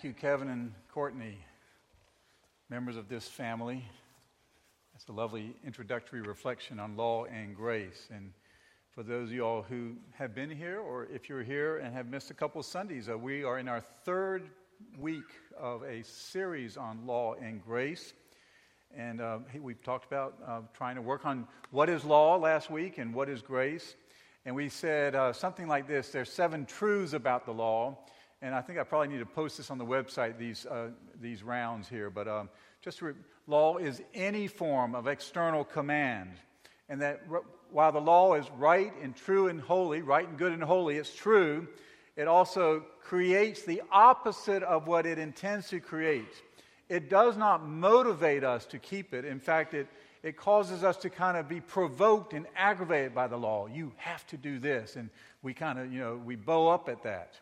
Thank you, Kevin and Courtney, members of this family. That's a lovely introductory reflection on law and grace. And for those of you all who have been here, or if you're here and have missed a couple Sundays, uh, we are in our third week of a series on law and grace. And uh, we've talked about uh, trying to work on what is law last week and what is grace. And we said uh, something like this there's seven truths about the law and I think I probably need to post this on the website, these, uh, these rounds here, but um, just re- law is any form of external command. And that r- while the law is right and true and holy, right and good and holy, it's true, it also creates the opposite of what it intends to create. It does not motivate us to keep it. In fact, it, it causes us to kind of be provoked and aggravated by the law. You have to do this. And we kind of, you know, we bow up at that.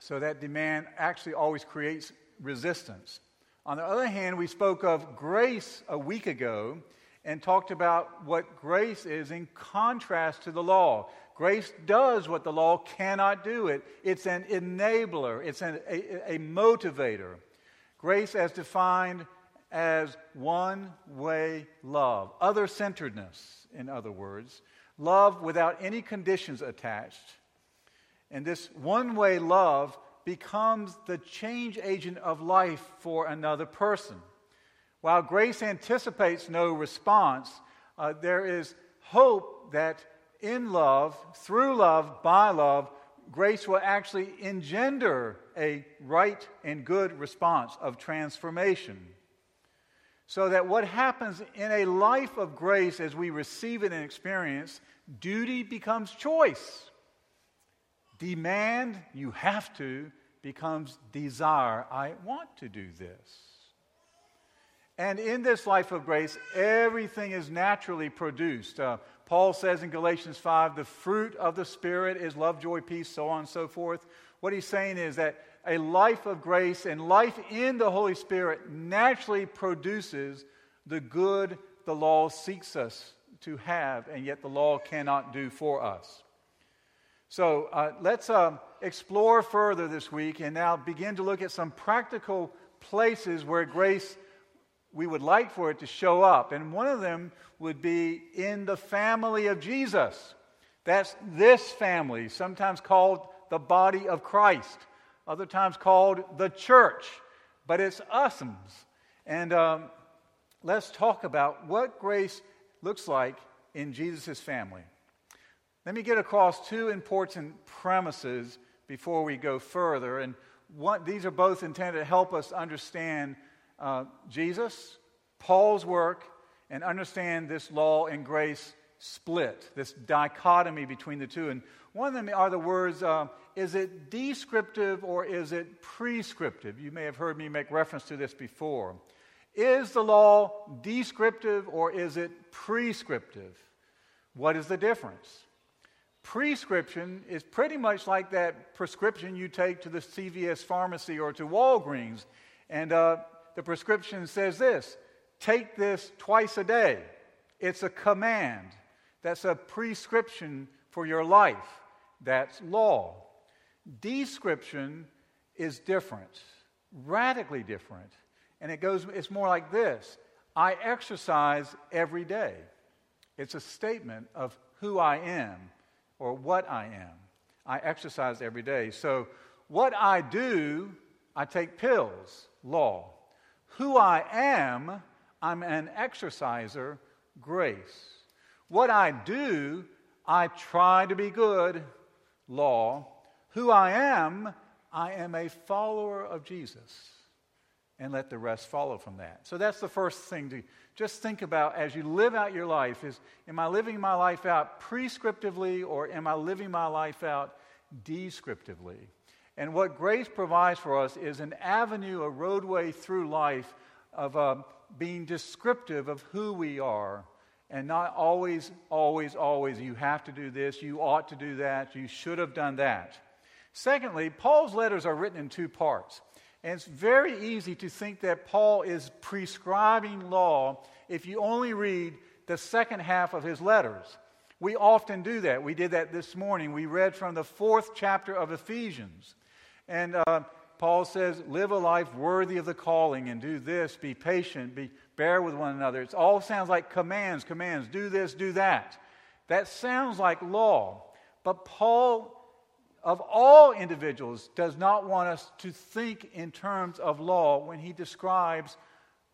So that demand actually always creates resistance. On the other hand, we spoke of grace a week ago and talked about what grace is in contrast to the law. Grace does what the law cannot do. It, it's an enabler, it's an, a, a motivator. Grace, as defined as one way love, other centeredness, in other words, love without any conditions attached and this one way love becomes the change agent of life for another person. While grace anticipates no response, uh, there is hope that in love, through love, by love, grace will actually engender a right and good response of transformation. So that what happens in a life of grace as we receive it and experience, duty becomes choice. Demand, you have to, becomes desire. I want to do this. And in this life of grace, everything is naturally produced. Uh, Paul says in Galatians 5 the fruit of the Spirit is love, joy, peace, so on and so forth. What he's saying is that a life of grace and life in the Holy Spirit naturally produces the good the law seeks us to have, and yet the law cannot do for us. So uh, let's uh, explore further this week and now begin to look at some practical places where grace, we would like for it to show up. And one of them would be in the family of Jesus. That's this family, sometimes called the body of Christ, other times called the church, but it's usums. And um, let's talk about what grace looks like in Jesus' family. Let me get across two important premises before we go further. And one, these are both intended to help us understand uh, Jesus, Paul's work, and understand this law and grace split, this dichotomy between the two. And one of them are the words uh, is it descriptive or is it prescriptive? You may have heard me make reference to this before. Is the law descriptive or is it prescriptive? What is the difference? Prescription is pretty much like that prescription you take to the CVS pharmacy or to Walgreens. And uh, the prescription says this take this twice a day. It's a command. That's a prescription for your life. That's law. Description is different, radically different. And it goes, it's more like this I exercise every day. It's a statement of who I am or what I am. I exercise every day. So, what I do, I take pills, law. Who I am, I'm an exerciser, grace. What I do, I try to be good, law. Who I am, I am a follower of Jesus. And let the rest follow from that. So that's the first thing to just think about as you live out your life is am I living my life out prescriptively or am I living my life out descriptively? And what grace provides for us is an avenue, a roadway through life of uh, being descriptive of who we are and not always, always, always, you have to do this, you ought to do that, you should have done that. Secondly, Paul's letters are written in two parts. And it's very easy to think that Paul is prescribing law if you only read the second half of his letters. We often do that. We did that this morning. We read from the fourth chapter of Ephesians. And uh, Paul says, live a life worthy of the calling and do this, be patient, be, bear with one another. It all sounds like commands, commands, do this, do that. That sounds like law. But Paul, of all individuals, does not want us to think in terms of law when he describes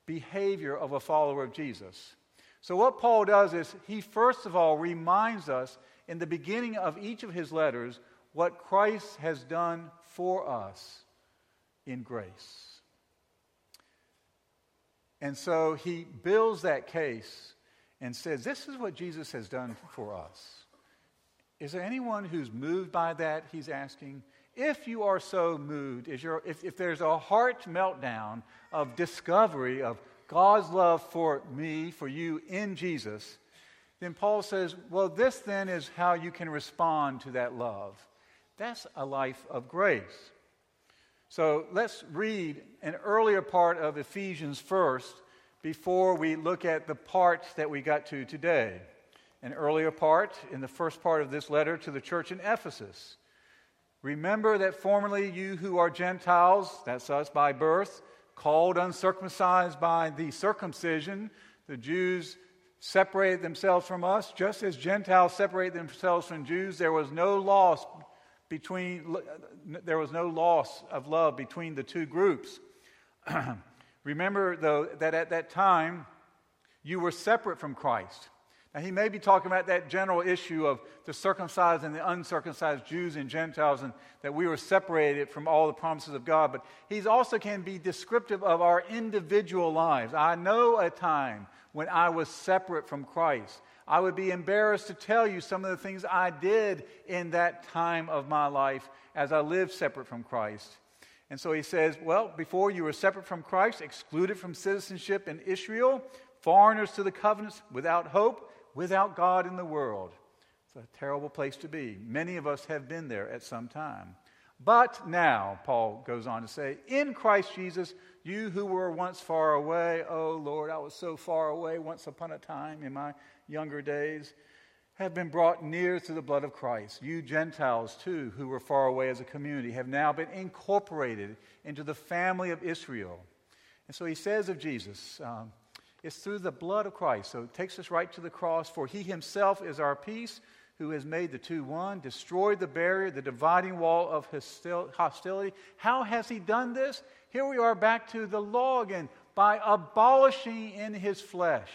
behavior of a follower of Jesus. So, what Paul does is he first of all reminds us in the beginning of each of his letters what Christ has done for us in grace. And so he builds that case and says, This is what Jesus has done for us. Is there anyone who's moved by that? He's asking. If you are so moved, if, if, if there's a heart meltdown of discovery of God's love for me, for you in Jesus, then Paul says, Well, this then is how you can respond to that love. That's a life of grace. So let's read an earlier part of Ephesians first before we look at the part that we got to today. An earlier part in the first part of this letter to the church in Ephesus. Remember that formerly you who are Gentiles, that's us by birth, called uncircumcised by the circumcision, the Jews separated themselves from us, just as Gentiles separated themselves from Jews. There was no loss between, there was no loss of love between the two groups. Remember, though, that at that time you were separate from Christ. Now, he may be talking about that general issue of the circumcised and the uncircumcised Jews and Gentiles, and that we were separated from all the promises of God. But he also can be descriptive of our individual lives. I know a time when I was separate from Christ. I would be embarrassed to tell you some of the things I did in that time of my life as I lived separate from Christ. And so he says, Well, before you were separate from Christ, excluded from citizenship in Israel, foreigners to the covenants, without hope, without God in the world. It's a terrible place to be. Many of us have been there at some time. But now, Paul goes on to say, in Christ Jesus, you who were once far away, oh Lord, I was so far away once upon a time in my younger days, have been brought near through the blood of Christ. You Gentiles, too, who were far away as a community, have now been incorporated into the family of Israel. And so he says of Jesus, um, it's through the blood of Christ. So it takes us right to the cross, for he himself is our peace, who has made the two one, destroyed the barrier, the dividing wall of hostility. How has he done this? Here we are back to the law again, by abolishing in his flesh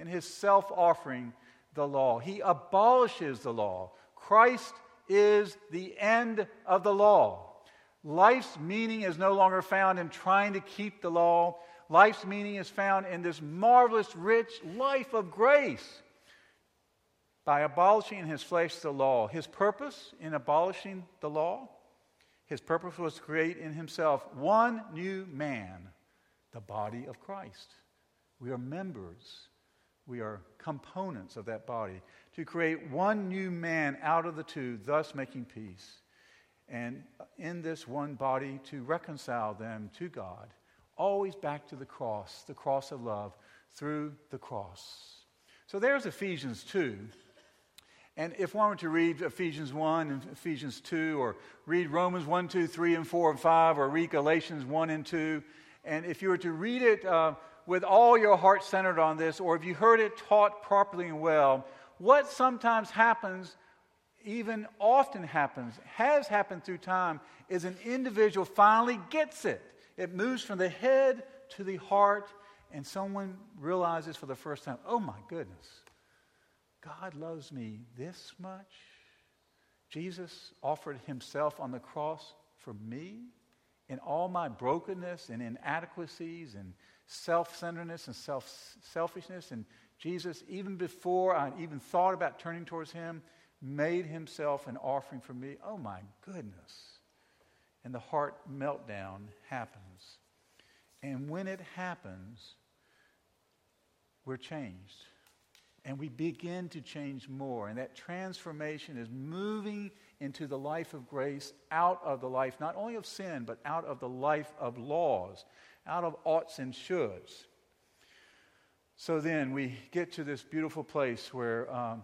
in his self offering the law. He abolishes the law. Christ is the end of the law. Life's meaning is no longer found in trying to keep the law. Life's meaning is found in this marvelous, rich life of grace. By abolishing in his flesh the law, his purpose in abolishing the law, his purpose was to create in himself one new man, the body of Christ. We are members we are components of that body. To create one new man out of the two, thus making peace. And in this one body, to reconcile them to God. Always back to the cross, the cross of love, through the cross. So there's Ephesians 2. And if one were to read Ephesians 1 and Ephesians 2, or read Romans 1, 2, 3, and 4, and 5, or read Galatians 1 and 2, and if you were to read it uh, with all your heart centered on this, or if you heard it taught properly and well, what sometimes happens, even often happens, has happened through time, is an individual finally gets it. It moves from the head to the heart, and someone realizes for the first time, oh my goodness, God loves me this much. Jesus offered himself on the cross for me in all my brokenness and inadequacies and self centeredness and self selfishness. And Jesus, even before I even thought about turning towards Him, made Himself an offering for me. Oh my goodness. And the heart meltdown happens. And when it happens, we're changed. And we begin to change more. And that transformation is moving into the life of grace out of the life, not only of sin, but out of the life of laws out of oughts and shoulds. So then we get to this beautiful place where um,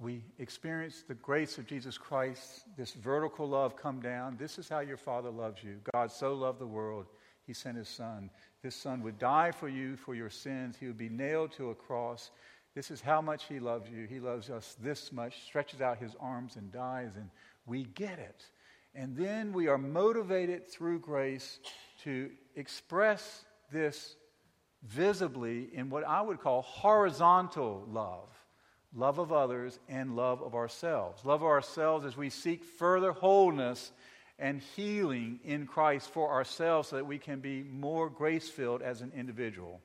we experience the grace of Jesus Christ, this vertical love come down. This is how your Father loves you. God so loved the world, He sent His Son. This Son would die for you, for your sins. He would be nailed to a cross. This is how much He loves you. He loves us this much, stretches out His arms and dies, and we get it. And then we are motivated through grace to express this visibly in what I would call horizontal love love of others and love of ourselves. Love of ourselves as we seek further wholeness and healing in Christ for ourselves so that we can be more grace filled as an individual.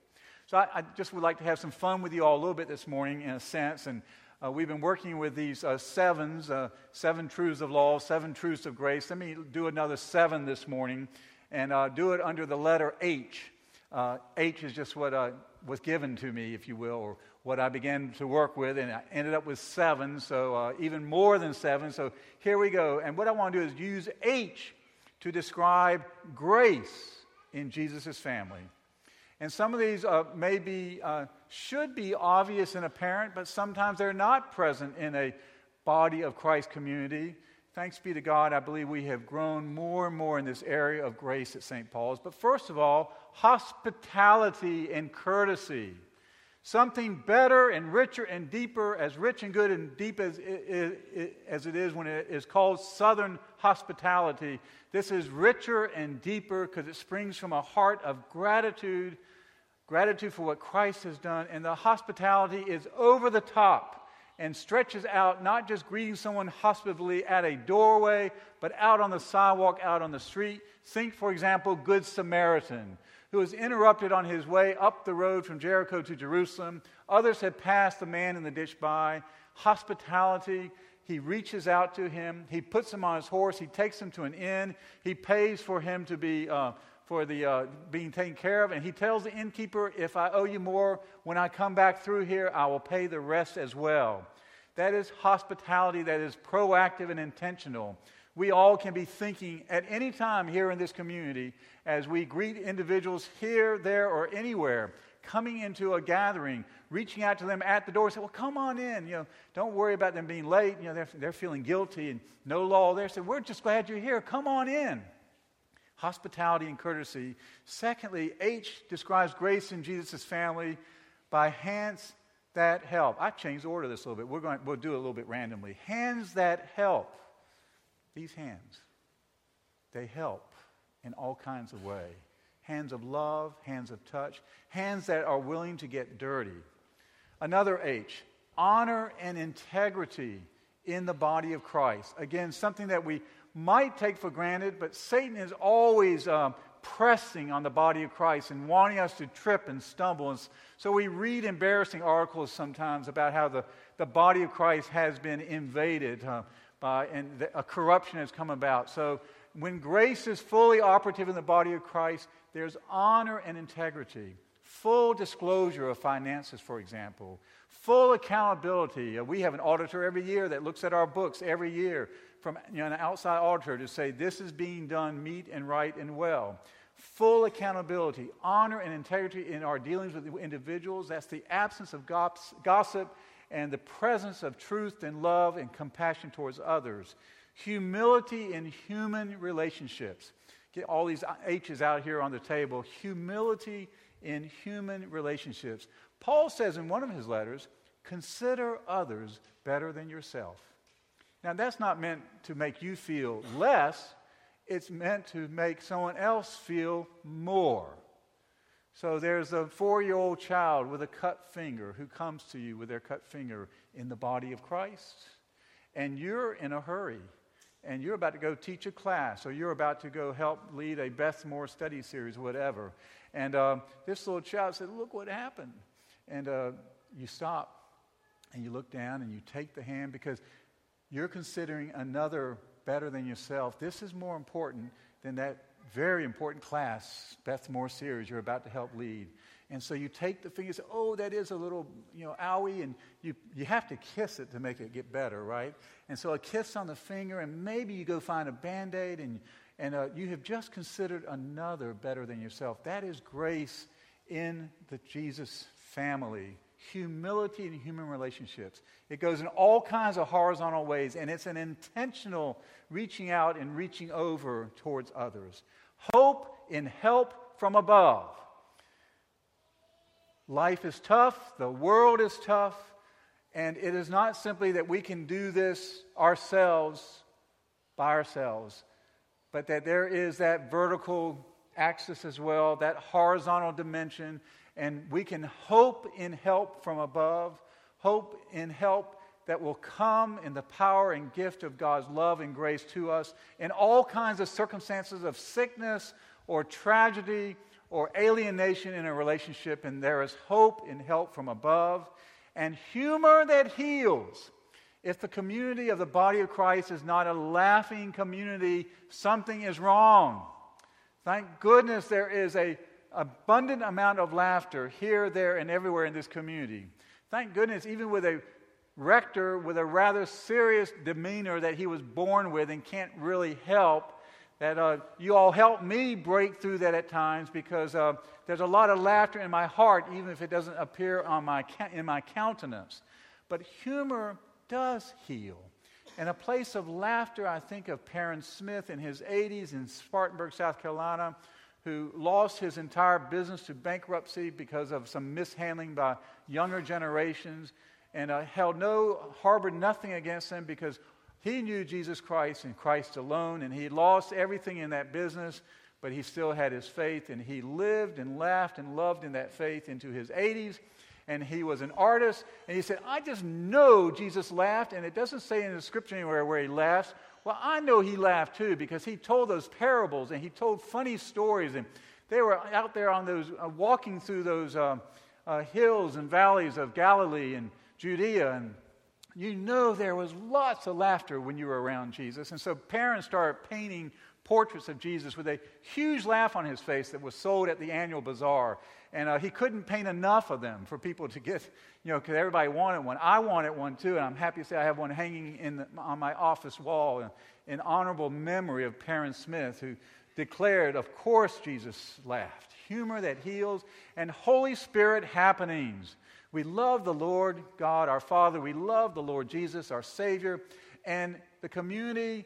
So I, I, just would like to have some fun with you all a little bit this morning, in a sense. And uh, we've been working with these uh, sevens, uh, seven truths of law, seven truths of grace. Let me do another seven this morning and uh, do it under the letter H. Uh, H is just what uh, was given to me, if you will, or what I began to work with, and I ended up with seven, so uh, even more than seven. So here we go. And what I want to do is use H to describe grace in Jesus' family. And some of these uh, may be, uh, should be obvious and apparent, but sometimes they're not present in a body of Christ community. Thanks be to God, I believe we have grown more and more in this area of grace at St. Paul's. But first of all, hospitality and courtesy. Something better and richer and deeper, as rich and good and deep as it, as it is when it is called Southern hospitality. This is richer and deeper because it springs from a heart of gratitude, gratitude for what Christ has done. And the hospitality is over the top and stretches out, not just greeting someone hospitably at a doorway, but out on the sidewalk, out on the street. Think, for example, Good Samaritan, who was interrupted on his way up the road from Jericho to Jerusalem. Others had passed the man in the ditch by. Hospitality, he reaches out to him. He puts him on his horse. He takes him to an inn. He pays for him to be. Uh, for the uh, being taken care of. And he tells the innkeeper, If I owe you more, when I come back through here, I will pay the rest as well. That is hospitality that is proactive and intentional. We all can be thinking at any time here in this community as we greet individuals here, there, or anywhere, coming into a gathering, reaching out to them at the door, say, Well, come on in. You know, don't worry about them being late. You know, they're, they're feeling guilty and no law there. Say, We're just glad you're here. Come on in hospitality and courtesy. Secondly, H describes grace in Jesus' family by hands that help. I changed the order of this a little bit. We're going, we'll do it a little bit randomly. Hands that help. These hands, they help in all kinds of ways. Hands of love, hands of touch, hands that are willing to get dirty. Another H, honor and integrity in the body of Christ. Again, something that we might take for granted, but Satan is always um, pressing on the body of Christ and wanting us to trip and stumble. And so we read embarrassing articles sometimes about how the, the body of Christ has been invaded uh, by, and the, a corruption has come about. So when grace is fully operative in the body of Christ, there's honor and integrity, full disclosure of finances, for example, full accountability. Uh, we have an auditor every year that looks at our books every year from you know, an outside auditor to say this is being done meet and right and well. Full accountability, honor and integrity in our dealings with individuals. That's the absence of gossip and the presence of truth and love and compassion towards others. Humility in human relationships. Get all these H's out here on the table. Humility in human relationships. Paul says in one of his letters, consider others better than yourself. Now, that's not meant to make you feel less, it's meant to make someone else feel more. So there's a four year old child with a cut finger who comes to you with their cut finger in the body of Christ, and you're in a hurry. And you're about to go teach a class, or you're about to go help lead a Beth Moore study series, whatever. And um, this little child said, Look what happened. And uh, you stop and you look down and you take the hand because you're considering another better than yourself, this is more important than that very important class, Beth Moore series you're about to help lead. And so you take the finger and say, oh, that is a little, you know, owie, and you, you have to kiss it to make it get better, right? And so a kiss on the finger, and maybe you go find a band aid, and, and uh, you have just considered another better than yourself. That is grace in the Jesus family humility in human relationships. It goes in all kinds of horizontal ways, and it's an intentional reaching out and reaching over towards others. Hope in help from above. Life is tough, the world is tough, and it is not simply that we can do this ourselves by ourselves, but that there is that vertical axis as well, that horizontal dimension, and we can hope in help from above, hope in help that will come in the power and gift of God's love and grace to us in all kinds of circumstances of sickness or tragedy or alienation in a relationship, and there is hope in help from above, and humor that heals. If the community of the body of Christ is not a laughing community, something is wrong. Thank goodness there is a abundant amount of laughter here, there, and everywhere in this community. Thank goodness, even with a rector with a rather serious demeanor that he was born with and can't really help, that uh, you all help me break through that at times because uh, there's a lot of laughter in my heart, even if it doesn't appear on my, in my countenance. But humor does heal. In a place of laughter, I think of Perrin Smith in his 80s in Spartanburg, South Carolina, who lost his entire business to bankruptcy because of some mishandling by younger generations and uh, held no, harbored nothing against them because he knew Jesus Christ and Christ alone, and he lost everything in that business, but he still had his faith, and he lived and laughed and loved in that faith into his 80s. And he was an artist, and he said, I just know Jesus laughed, and it doesn't say in the scripture anywhere where he laughs. Well, I know he laughed too because he told those parables and he told funny stories, and they were out there on those, uh, walking through those uh, uh, hills and valleys of Galilee and Judea, and you know there was lots of laughter when you were around Jesus. And so parents started painting portraits of Jesus with a huge laugh on his face that was sold at the annual bazaar. And uh, he couldn't paint enough of them for people to get, you know, because everybody wanted one. I wanted one too, and I'm happy to say I have one hanging in the, on my office wall in, in honorable memory of Perrin Smith, who declared, Of course, Jesus laughed. Humor that heals, and Holy Spirit happenings. We love the Lord God, our Father. We love the Lord Jesus, our Savior. And the community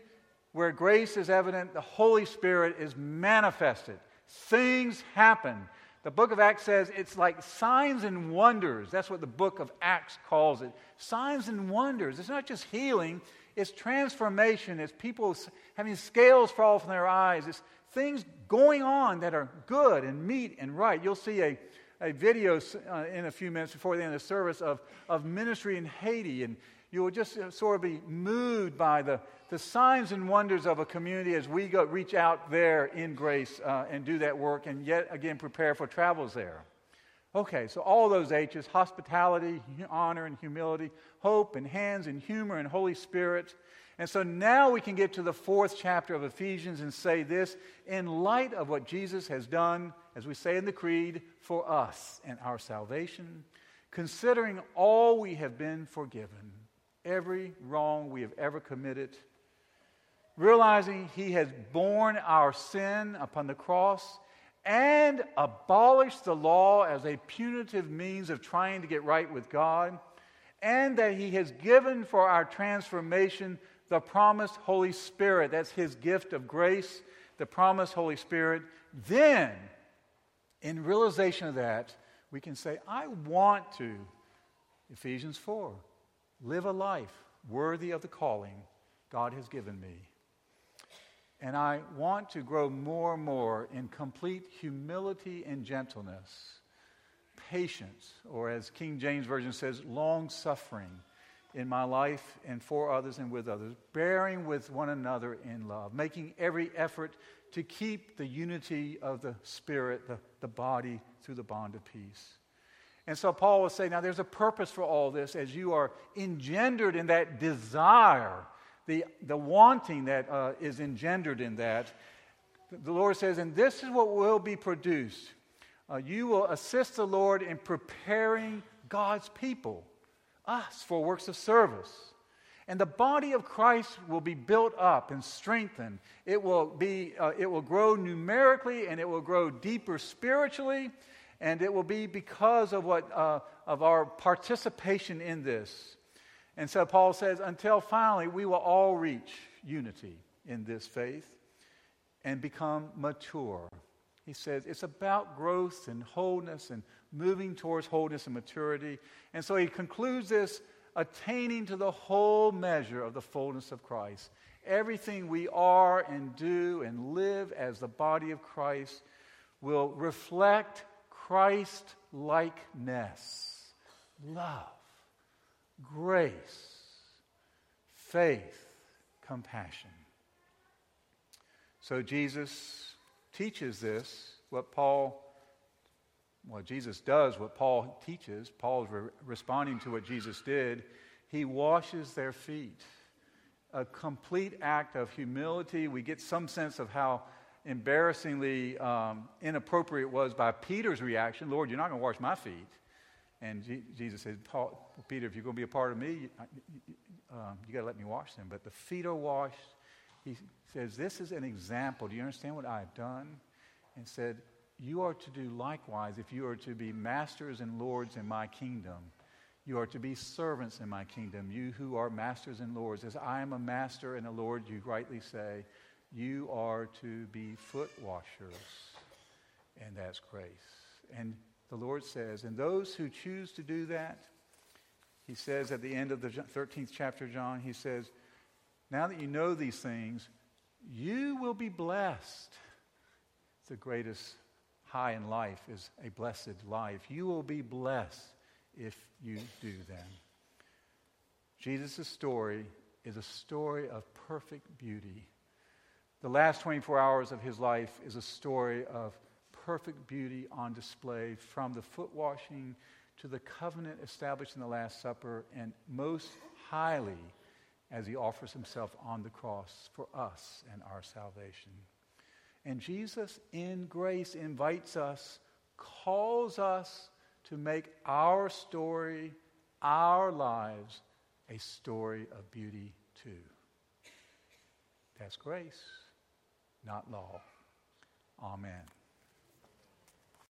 where grace is evident, the Holy Spirit is manifested. Things happen. The book of Acts says it's like signs and wonders. That's what the book of Acts calls it. Signs and wonders. It's not just healing, it's transformation. It's people having scales fall from their eyes. It's things going on that are good and meet and right. You'll see a a video uh, in a few minutes before the end of the service of, of ministry in Haiti. And you will just uh, sort of be moved by the, the signs and wonders of a community as we go reach out there in grace uh, and do that work and yet again prepare for travels there. Okay, so all those H's hospitality, honor, and humility, hope, and hands, and humor, and Holy Spirit. And so now we can get to the fourth chapter of Ephesians and say this in light of what Jesus has done, as we say in the Creed, for us and our salvation, considering all we have been forgiven, every wrong we have ever committed, realizing He has borne our sin upon the cross and abolished the law as a punitive means of trying to get right with God, and that He has given for our transformation the promised Holy Spirit. That's his gift of grace, the promised Holy Spirit. Then, in realization of that, we can say, I want to, Ephesians 4, live a life worthy of the calling God has given me. And I want to grow more and more in complete humility and gentleness, patience, or as King James Version says, long suffering in my life and for others and with others, bearing with one another in love, making every effort to keep the unity of the Spirit, the, the body, through the bond of peace. And so Paul will say, now there's a purpose for all this as you are engendered in that desire, the, the wanting that uh, is engendered in that. The Lord says, and this is what will be produced. Uh, you will assist the Lord in preparing God's people us for works of service. And the body of Christ will be built up and strengthened. It will, be, uh, it will grow numerically and it will grow deeper spiritually. And it will be because of, what, uh, of our participation in this. And so Paul says, until finally we will all reach unity in this faith and become mature. He says it's about growth and wholeness and moving towards wholeness and maturity. And so he concludes this attaining to the whole measure of the fullness of Christ. Everything we are and do and live as the body of Christ will reflect Christ likeness, love, grace, faith, compassion. So Jesus teaches this, what Paul, well, Jesus does what Paul teaches. Paul is re- responding to what Jesus did. He washes their feet. A complete act of humility. We get some sense of how embarrassingly um, inappropriate it was by Peter's reaction Lord, you're not going to wash my feet. And G- Jesus said, Paul, Peter, if you're going to be a part of me, you, um, you got to let me wash them. But the feet are washed. He says, This is an example. Do you understand what I've done? And said, You are to do likewise if you are to be masters and lords in my kingdom. You are to be servants in my kingdom, you who are masters and lords. As I am a master and a lord, you rightly say, you are to be foot washers. And that's grace. And the Lord says, and those who choose to do that, he says at the end of the 13th chapter, John, he says, now that you know these things, you will be blessed. The greatest high in life is a blessed life. You will be blessed if you do them. Jesus' story is a story of perfect beauty. The last 24 hours of his life is a story of perfect beauty on display from the foot washing to the covenant established in the Last Supper, and most highly as he offers himself on the cross for us and our salvation. And Jesus, in grace, invites us, calls us to make our story, our lives, a story of beauty too. That's grace, not law. Amen.